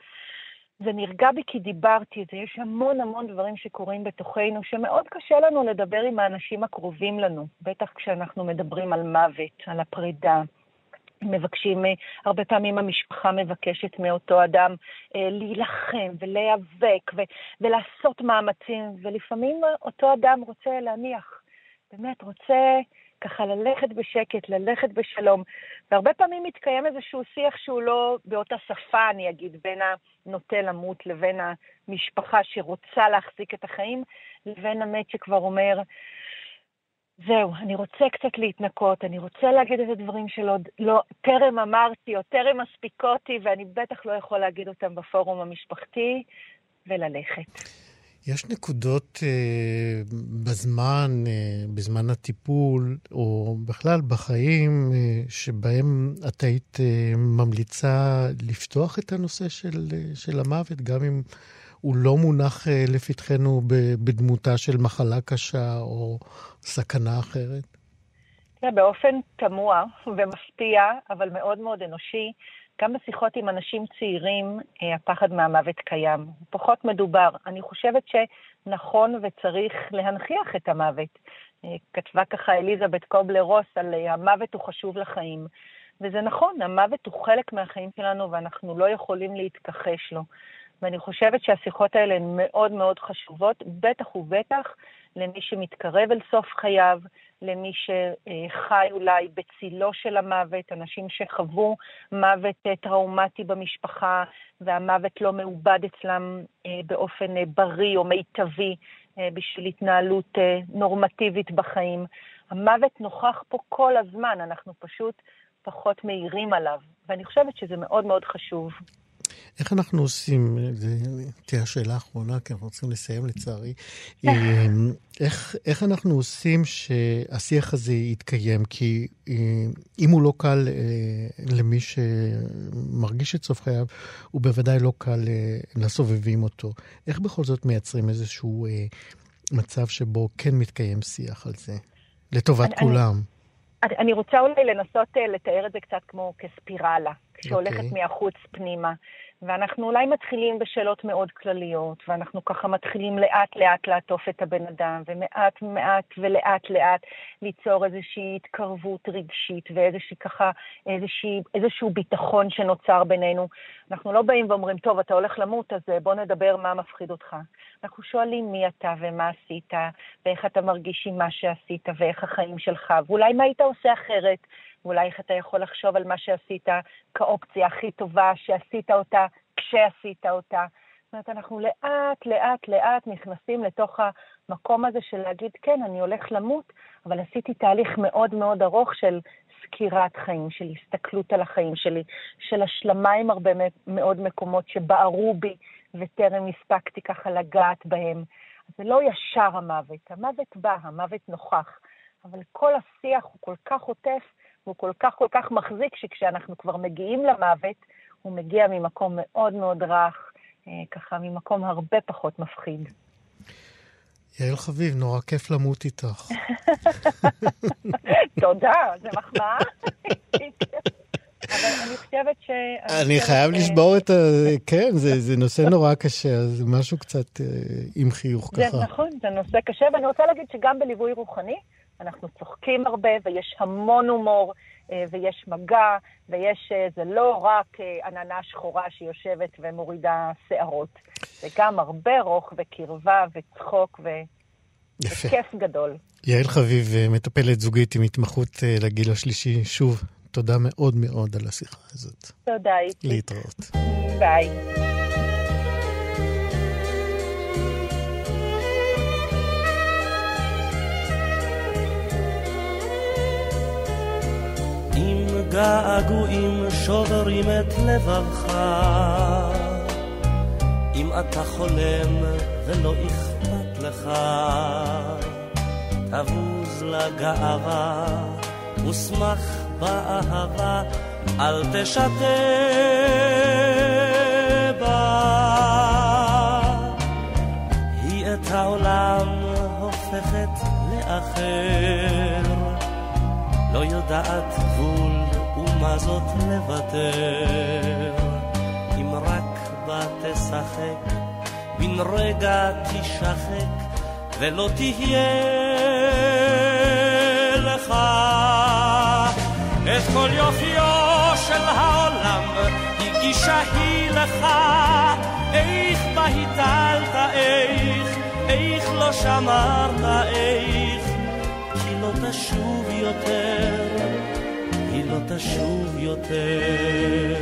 זה נרגע בי כי דיברתי את זה. יש המון המון דברים שקורים בתוכנו, שמאוד קשה לנו לדבר עם האנשים הקרובים לנו, בטח כשאנחנו מדברים על מוות, על הפרידה, מבקשים, אה, הרבה פעמים המשפחה מבקשת מאותו אדם אה, להילחם ולהיאבק ו- ולעשות מאמצים, ולפעמים אותו אדם רוצה להניח, באמת רוצה ככה ללכת בשקט, ללכת בשלום. והרבה פעמים מתקיים איזשהו שיח שהוא לא באותה שפה, אני אגיד, בין הנוטה למות לבין המשפחה שרוצה להחזיק את החיים, לבין המת שכבר אומר, זהו, אני רוצה קצת להתנקות, אני רוצה להגיד את הדברים שלא לא, טרם אמרתי או טרם מספיקותי, ואני בטח לא יכול להגיד אותם בפורום המשפחתי, וללכת. יש נקודות אה, בזמן, אה, בזמן הטיפול, או בכלל בחיים, אה, שבהם את היית אה, ממליצה לפתוח את הנושא של, אה, של המוות, גם אם הוא לא מונח אה, לפתחנו בדמותה של מחלה קשה או סכנה אחרת? תראה, באופן תמוה ומפתיע, אבל מאוד מאוד אנושי, גם בשיחות עם אנשים צעירים, אה, הפחד מהמוות קיים. פחות מדובר. אני חושבת שנכון וצריך להנכיח את המוות. אה, כתבה ככה אליזבת קובלר רוס על המוות הוא חשוב לחיים. וזה נכון, המוות הוא חלק מהחיים שלנו ואנחנו לא יכולים להתכחש לו. ואני חושבת שהשיחות האלה הן מאוד מאוד חשובות, בטח ובטח למי שמתקרב אל סוף חייו, למי שחי אולי בצילו של המוות, אנשים שחוו מוות אה, טראומטי במשפחה והמוות לא מעובד אצלם אה, באופן אה, בריא או מיטבי בשביל התנהלות נורמטיבית בחיים. המוות נוכח פה כל הזמן, אנחנו פשוט פחות מעירים עליו, ואני חושבת שזה מאוד מאוד חשוב. איך אנחנו עושים, זו תהיה השאלה האחרונה, כי אנחנו רוצים לסיים לצערי. אמ, איך, איך אנחנו עושים שהשיח הזה יתקיים? כי אה, אם הוא לא קל אה, למי שמרגיש את סוף חייו, הוא בוודאי לא קל אה, לסובבים אותו. איך בכל זאת מייצרים איזשהו מצב שבו כן מתקיים שיח על זה, לטובת אני, כולם? אני, אני רוצה אולי לנסות לתאר את זה קצת כמו כספירלה, שהולכת okay. אוקיי. מהחוץ פנימה. ואנחנו אולי מתחילים בשאלות מאוד כלליות, ואנחנו ככה מתחילים לאט לאט לעטוף את הבן אדם, ומעט מעט ולאט לאט ליצור איזושהי התקרבות רגשית ואיזושהי ככה, איזושהי, איזשהו ביטחון שנוצר בינינו. אנחנו לא באים ואומרים, טוב, אתה הולך למות, אז בוא נדבר מה מפחיד אותך. אנחנו שואלים מי אתה ומה עשית, ואיך אתה מרגיש עם מה שעשית, ואיך החיים שלך, ואולי מה היית עושה אחרת, ואולי איך אתה יכול לחשוב על מה שעשית כאופציה הכי טובה, שעשית אותה כשעשית אותה. זאת אומרת, אנחנו לאט, לאט, לאט נכנסים לתוך המקום הזה של להגיד, כן, אני הולך למות, אבל עשיתי תהליך מאוד מאוד ארוך של סקירת חיים, של הסתכלות על החיים שלי, של השלמה עם הרבה מאוד מקומות שבערו בי וטרם הספקתי ככה לגעת בהם. זה לא ישר המוות, המוות בא, המוות נוכח, אבל כל השיח הוא כל כך עוטף והוא כל כך כל כך מחזיק, שכשאנחנו כבר מגיעים למוות, הוא מגיע ממקום מאוד מאוד רך, אה, ככה ממקום הרבה פחות מפחיד. יעל חביב, נורא כיף למות איתך. *laughs* תודה, זה מחמאה. אבל אני חושבת ש... אני חייב לשבור את ה... כן, זה נושא נורא קשה, אז משהו קצת אה, עם חיוך ככה. זה נכון, זה נושא קשה, ואני רוצה להגיד שגם בליווי רוחני, אנחנו צוחקים הרבה, ויש המון הומור, אה, ויש מגע, ויש, אה, זה לא רק אה, עננה שחורה שיושבת ומורידה שערות, זה גם הרבה רוך וקרבה וצחוק ו... יפה. וכיף גדול. יעל חביב, מטפלת זוגית עם התמחות לגיל השלישי, שוב, תודה מאוד מאוד על השיחה הזאת. תודה, איתי. להתראות. ביי. געגועים שוברים את לבבך. אם אתה חולם ולא אכפת לך, תבוז לגאווה ושמח באהבה, אל תשתה בה. היא את העולם הופכת לאחר, לא יודעת מה זאת לוותר? אם רק בה תשחק, בן רגע תשחק, ולא תהיה לך את כל יופיו של העולם, הגישה היא לך, איך בה הטלת, איך, איך לא שמרת, איך, כי לא תשוב יותר. לא תשוב יותר.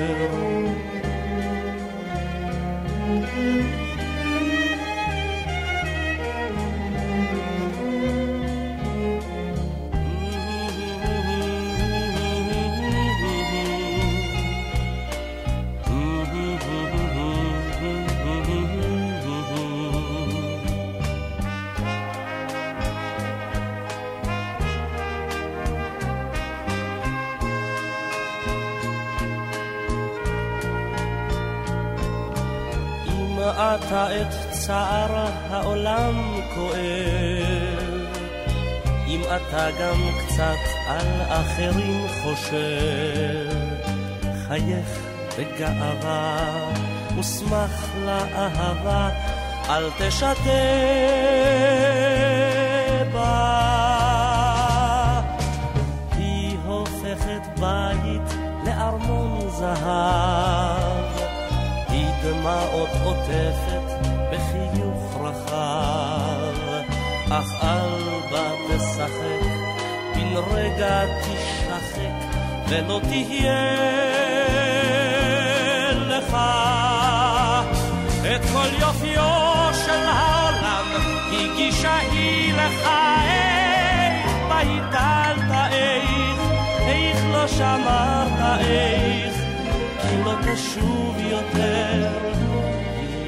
צער העולם כואב, אם אתה גם קצת על אחרים חושב, חייך בגאווה ושמח לאהבה, אל תשתה בה. היא הופכת בית לארמון זהב. דמעות עוטפת בחיוך רחב, אך אל בה תשחק, בן רגע תשחק, ולא תהיה לך את כל יופיו של העולם, הגישה היא לך, איך בה הטלת, איך, איך לא שמרת, איך לא תשוב יותר,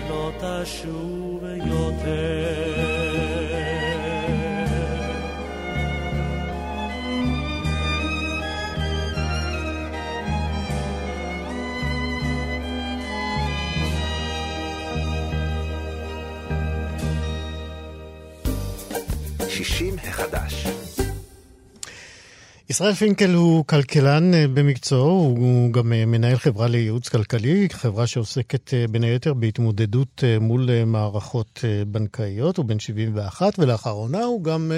לא תשוב יותר. שישים החדש. ישראל פינקל הוא כלכלן אה, במקצועו, הוא גם אה, מנהל חברה לייעוץ כלכלי, חברה שעוסקת אה, בין היתר בהתמודדות מול מערכות בנקאיות, הוא בן 71, ולאחרונה הוא גם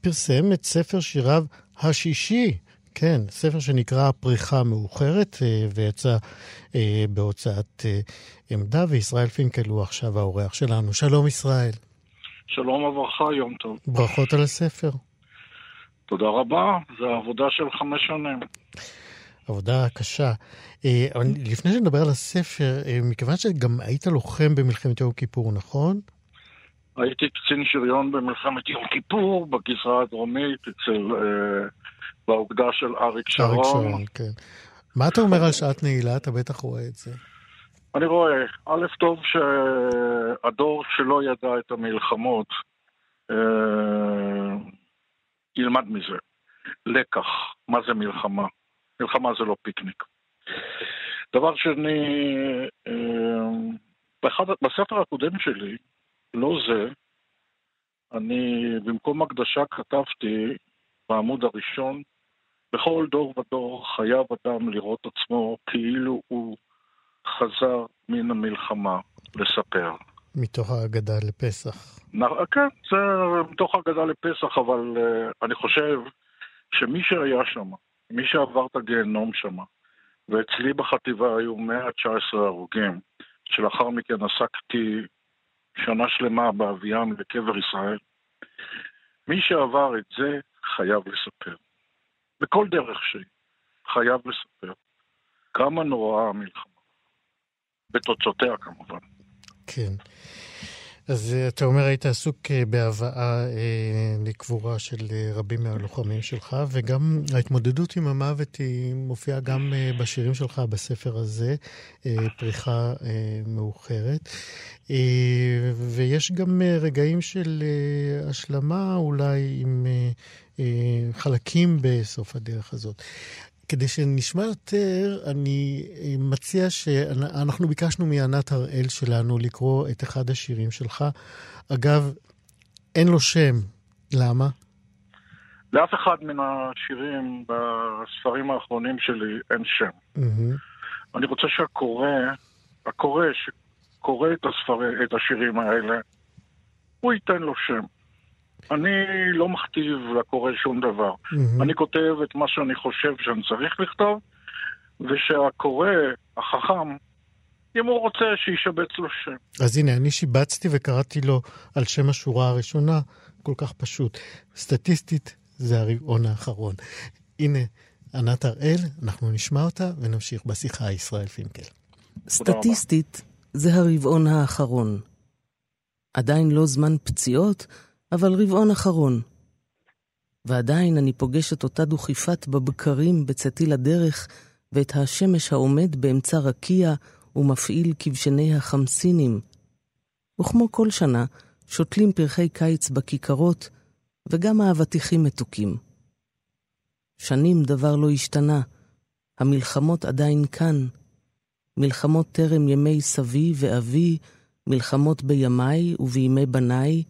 פרסם את ספר שיריו השישי, כן, ספר שנקרא פריחה מאוחרת, ויצא בהוצאת עמדה, וישראל פינקל הוא עכשיו האורח שלנו. שלום ישראל. שלום וברכה, יום טוב. ברכות על הספר. תודה רבה, זו עבודה של חמש שנים. עבודה קשה. אה, לפני שנדבר על הספר, אה, מכיוון שגם היית לוחם במלחמת יום כיפור, נכון? הייתי קצין שריון במלחמת יום כיפור, בגזרה הדרומית, אצל... אה, באוגדה של אריק שרון. אריק שרון, כן. מה אתה אומר על שעת נעילה? אתה בטח רואה את זה. אני רואה, א', טוב שהדור שלא ידע את המלחמות ילמד מזה. לקח, מה זה מלחמה? מלחמה זה לא פיקניק. דבר שני, אה, באחד, בספר הקודם שלי, לא זה, אני במקום הקדשה כתבתי בעמוד הראשון, בכל דור ודור חייב אדם לראות עצמו כאילו הוא חזר מן המלחמה לספר. מתוך ההגדה לפסח. כן, זה מתוך ההגדה לפסח, אבל uh, אני חושב שמי שהיה שם, מי שעבר את הגיהנום שם, ואצלי בחטיבה היו 119 הרוגים, שלאחר מכן עסקתי שנה שלמה באביהם לקבר ישראל, מי שעבר את זה חייב לספר. בכל דרך שהיא, חייב לספר. כמה נוראה המלחמה. בתוצאותיה כמובן. כן. אז אה, אתה אומר, היית עסוק אה, בהבאה אה, לקבורה של אה, רבים מהלוחמים שלך, וגם ההתמודדות עם המוות היא מופיעה גם אה, בשירים שלך בספר הזה, אה, פריחה אה, מאוחרת. אה, ויש גם אה, רגעים של אה, השלמה אולי עם אה, אה, חלקים בסוף הדרך הזאת. כדי שנשמע יותר, אני אה, מציע שאנחנו ביקשנו מענת הראל שלנו לקרוא את אחד השירים שלך. אגב, אין לו שם. למה? לאף אחד מן השירים בספרים האחרונים שלי אין שם. Mm-hmm. אני רוצה שהקורא, הקורא שקורא את, הספר, את השירים האלה, הוא ייתן לו שם. אני לא מכתיב לקורא שום דבר. Mm-hmm. אני כותב את מה שאני חושב שאני צריך לכתוב, ושהקורא, החכם, אם הוא רוצה, שישבץ לו שם. אז הנה, אני שיבצתי וקראתי לו על שם השורה הראשונה, כל כך פשוט. סטטיסטית, זה הרבעון האחרון. הנה, ענת הראל, אנחנו נשמע אותה ונמשיך בשיחה ישראל פינקל. סטטיסטית, זה הרבעון האחרון. עדיין לא זמן פציעות, אבל רבעון אחרון. ועדיין אני פוגש את אותה דוכיפת בבקרים בצאתי לדרך, ואת השמש העומד באמצע רקיע ומפעיל כבשני החמסינים. וכמו כל שנה, שותלים פרחי קיץ בכיכרות, וגם האבטיחים מתוקים. שנים דבר לא השתנה, המלחמות עדיין כאן. מלחמות טרם ימי סבי ואבי, מלחמות בימיי ובימי בניי,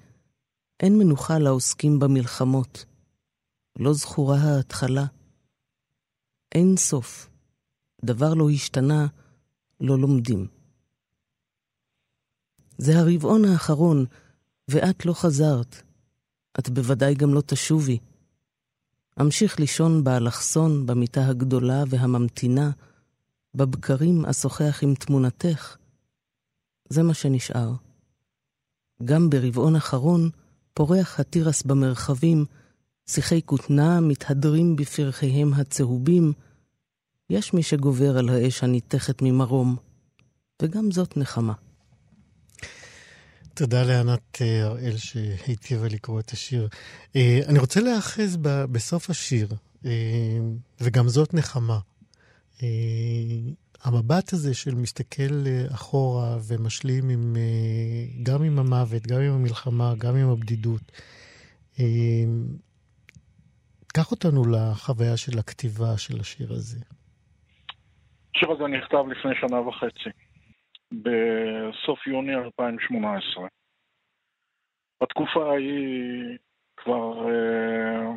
אין מנוחה לעוסקים במלחמות. לא זכורה ההתחלה. אין סוף. דבר לא השתנה, לא לומדים. זה הרבעון האחרון, ואת לא חזרת. את בוודאי גם לא תשובי. אמשיך לישון באלכסון, במיטה הגדולה והממתינה, בבקרים אשוחח עם תמונתך. זה מה שנשאר. גם ברבעון אחרון, פורח התירס במרחבים, שיחי כותנה מתהדרים בפרחיהם הצהובים. יש מי שגובר על האש הניתכת ממרום, וגם זאת נחמה. תודה לענת אה, הראל שהיטיבה לקרוא את השיר. אה, אני רוצה להאחז בסוף השיר, אה, וגם זאת נחמה. המבט הזה של מסתכל אחורה ומשלים עם, גם עם המוות, גם עם המלחמה, גם עם הבדידות. קח אותנו לחוויה של הכתיבה של השיר הזה. השיר הזה נכתב לפני שנה וחצי, בסוף יוני 2018. בתקופה ההיא כבר אה,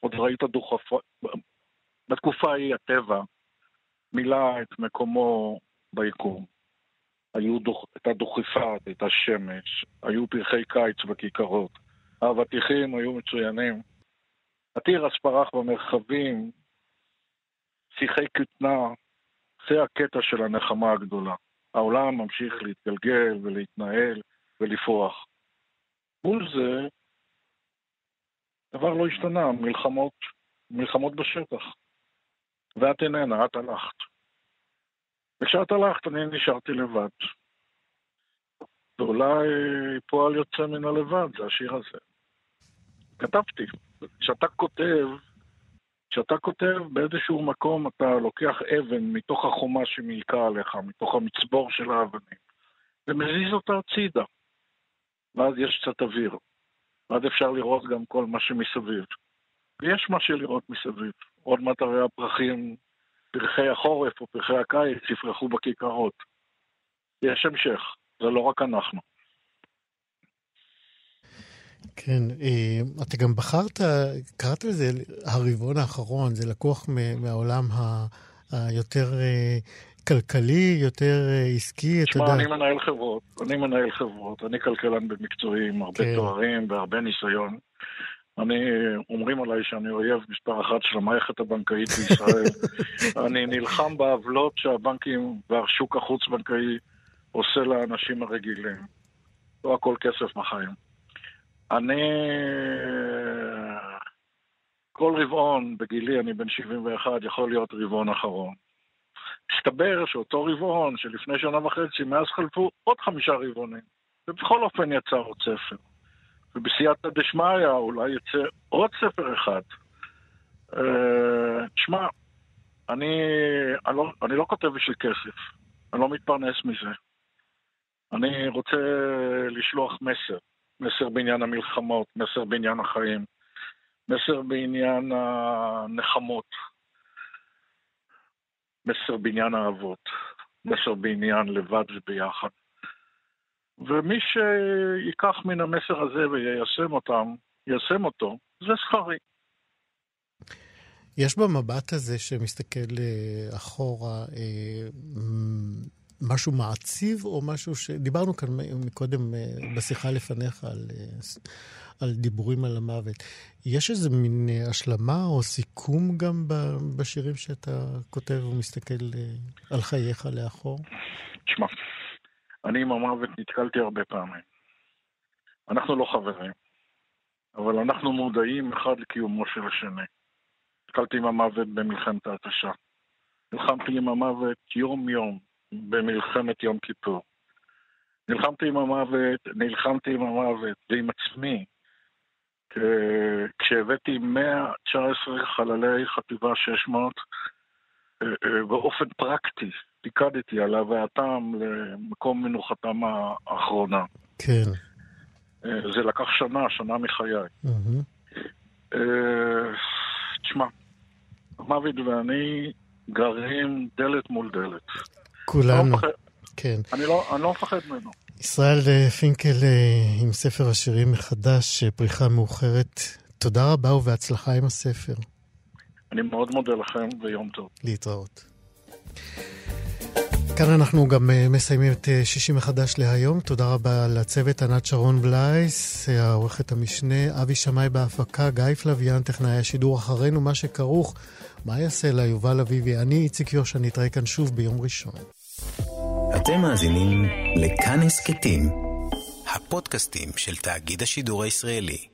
עוד ראית דוחפה, בתקופה ההיא הטבע מילא את מקומו ביקום. היו דוח, הייתה דוכיפה, הייתה שמש, היו פרחי קיץ בכיכרות, האבטיחים היו מצוינים. התירס פרח במרחבים, שיחי כותנה, זה הקטע של הנחמה הגדולה. העולם ממשיך להתגלגל ולהתנהל ולפרוח. מול זה, דבר לא השתנה, מלחמות, מלחמות בשטח. ואת איננה, את הלכת. וכשאת הלכת אני נשארתי לבד. ואולי פועל יוצא מן הלבד, זה השיר הזה. כתבתי. כשאתה כותב, כשאתה כותב באיזשהו מקום אתה לוקח אבן מתוך החומה שמילקה עליך, מתוך המצבור של האבנים, ומזיז אותה הצידה. ואז יש קצת אוויר. ואז אפשר לראות גם כל מה שמסביב. ויש מה שלראות מסביב. עוד מעט הרי הפרחים, פרחי החורף או פרחי הקיץ יפרחו בכיכרות. יש המשך, זה לא רק אנחנו. כן, אה, אתה גם בחרת, קראת לזה הרבעון האחרון, זה לקוח מהעולם היותר אה, כלכלי, יותר אה, עסקי, אתה יודע. תשמע, אני מנהל חברות, אני מנהל חברות, אני כלכלן במקצועי עם הרבה כן. תוארים והרבה ניסיון. אני, אומרים עליי שאני אויב מספר אחת של המערכת הבנקאית בישראל. *laughs* אני נלחם בעוולות שהבנקים והשוק החוץ-בנקאי עושה לאנשים הרגילים. לא הכל כסף מחיים. אני... כל רבעון, בגילי, אני בן 71, יכול להיות רבעון אחרון. הסתבר שאותו רבעון שלפני שנה וחצי, מאז חלפו עוד חמישה רבעונים. ובכל אופן יצא עוד ספר. ובסייעתא דשמיא אולי יצא עוד ספר אחד. תשמע, אה, אני, אני, לא, אני לא כותב בשביל כסף, אני לא מתפרנס מזה. אני רוצה לשלוח מסר. מסר בעניין המלחמות, מסר בעניין החיים, מסר בעניין הנחמות, מסר בעניין האבות, מסר בעניין לבד וביחד. ומי שיקח מן המסר הזה ויישם אותם, יישם אותו, זה שכרי. יש במבט הזה שמסתכל אה, אחורה אה, משהו מעציב או משהו ש... דיברנו כאן מקודם אה, בשיחה לפניך על, על דיבורים על המוות. יש איזה מין השלמה או סיכום גם בשירים שאתה כותב ומסתכל על חייך לאחור? תשמע, אני עם המוות נתקלתי הרבה פעמים. אנחנו לא חברים, אבל אנחנו מודעים אחד לקיומו של השני. נתקלתי עם המוות במלחמת ההתשה. נלחמתי עם המוות יום-יום, במלחמת יום כיפור. נלחמתי עם המוות, נלחמתי עם המוות ועם עצמי. כשהבאתי 119 חללי חטיבה 600, אה, אה, באופן פרקטי, פיקדתי על הבאתם למקום מנוחתם האחרונה. כן. אה, זה לקח שנה, שנה מחיי. תשמע, המוות ואני גרים דלת מול דלת. כולנו, לא כן. אני לא, אני לא מפחד ממנו. ישראל אה, פינקל עם ספר השירים מחדש, פריחה מאוחרת. תודה רבה ובהצלחה עם הספר. אני מאוד מודה לכם ויום טוב. להתראות. כאן אנחנו גם מסיימים את שישי מחדש להיום. תודה רבה לצוות ענת שרון בלייס, העורכת המשנה, אבי שמאי בהפקה, גיא פלוויאן, טכנאי השידור אחרינו, מה שכרוך מה יעשה לה יובל אביבי? אני איציק יושע, נתראה כאן שוב ביום ראשון. אתם מאזינים לכאן הסכתים, הפודקאסטים של תאגיד השידור הישראלי.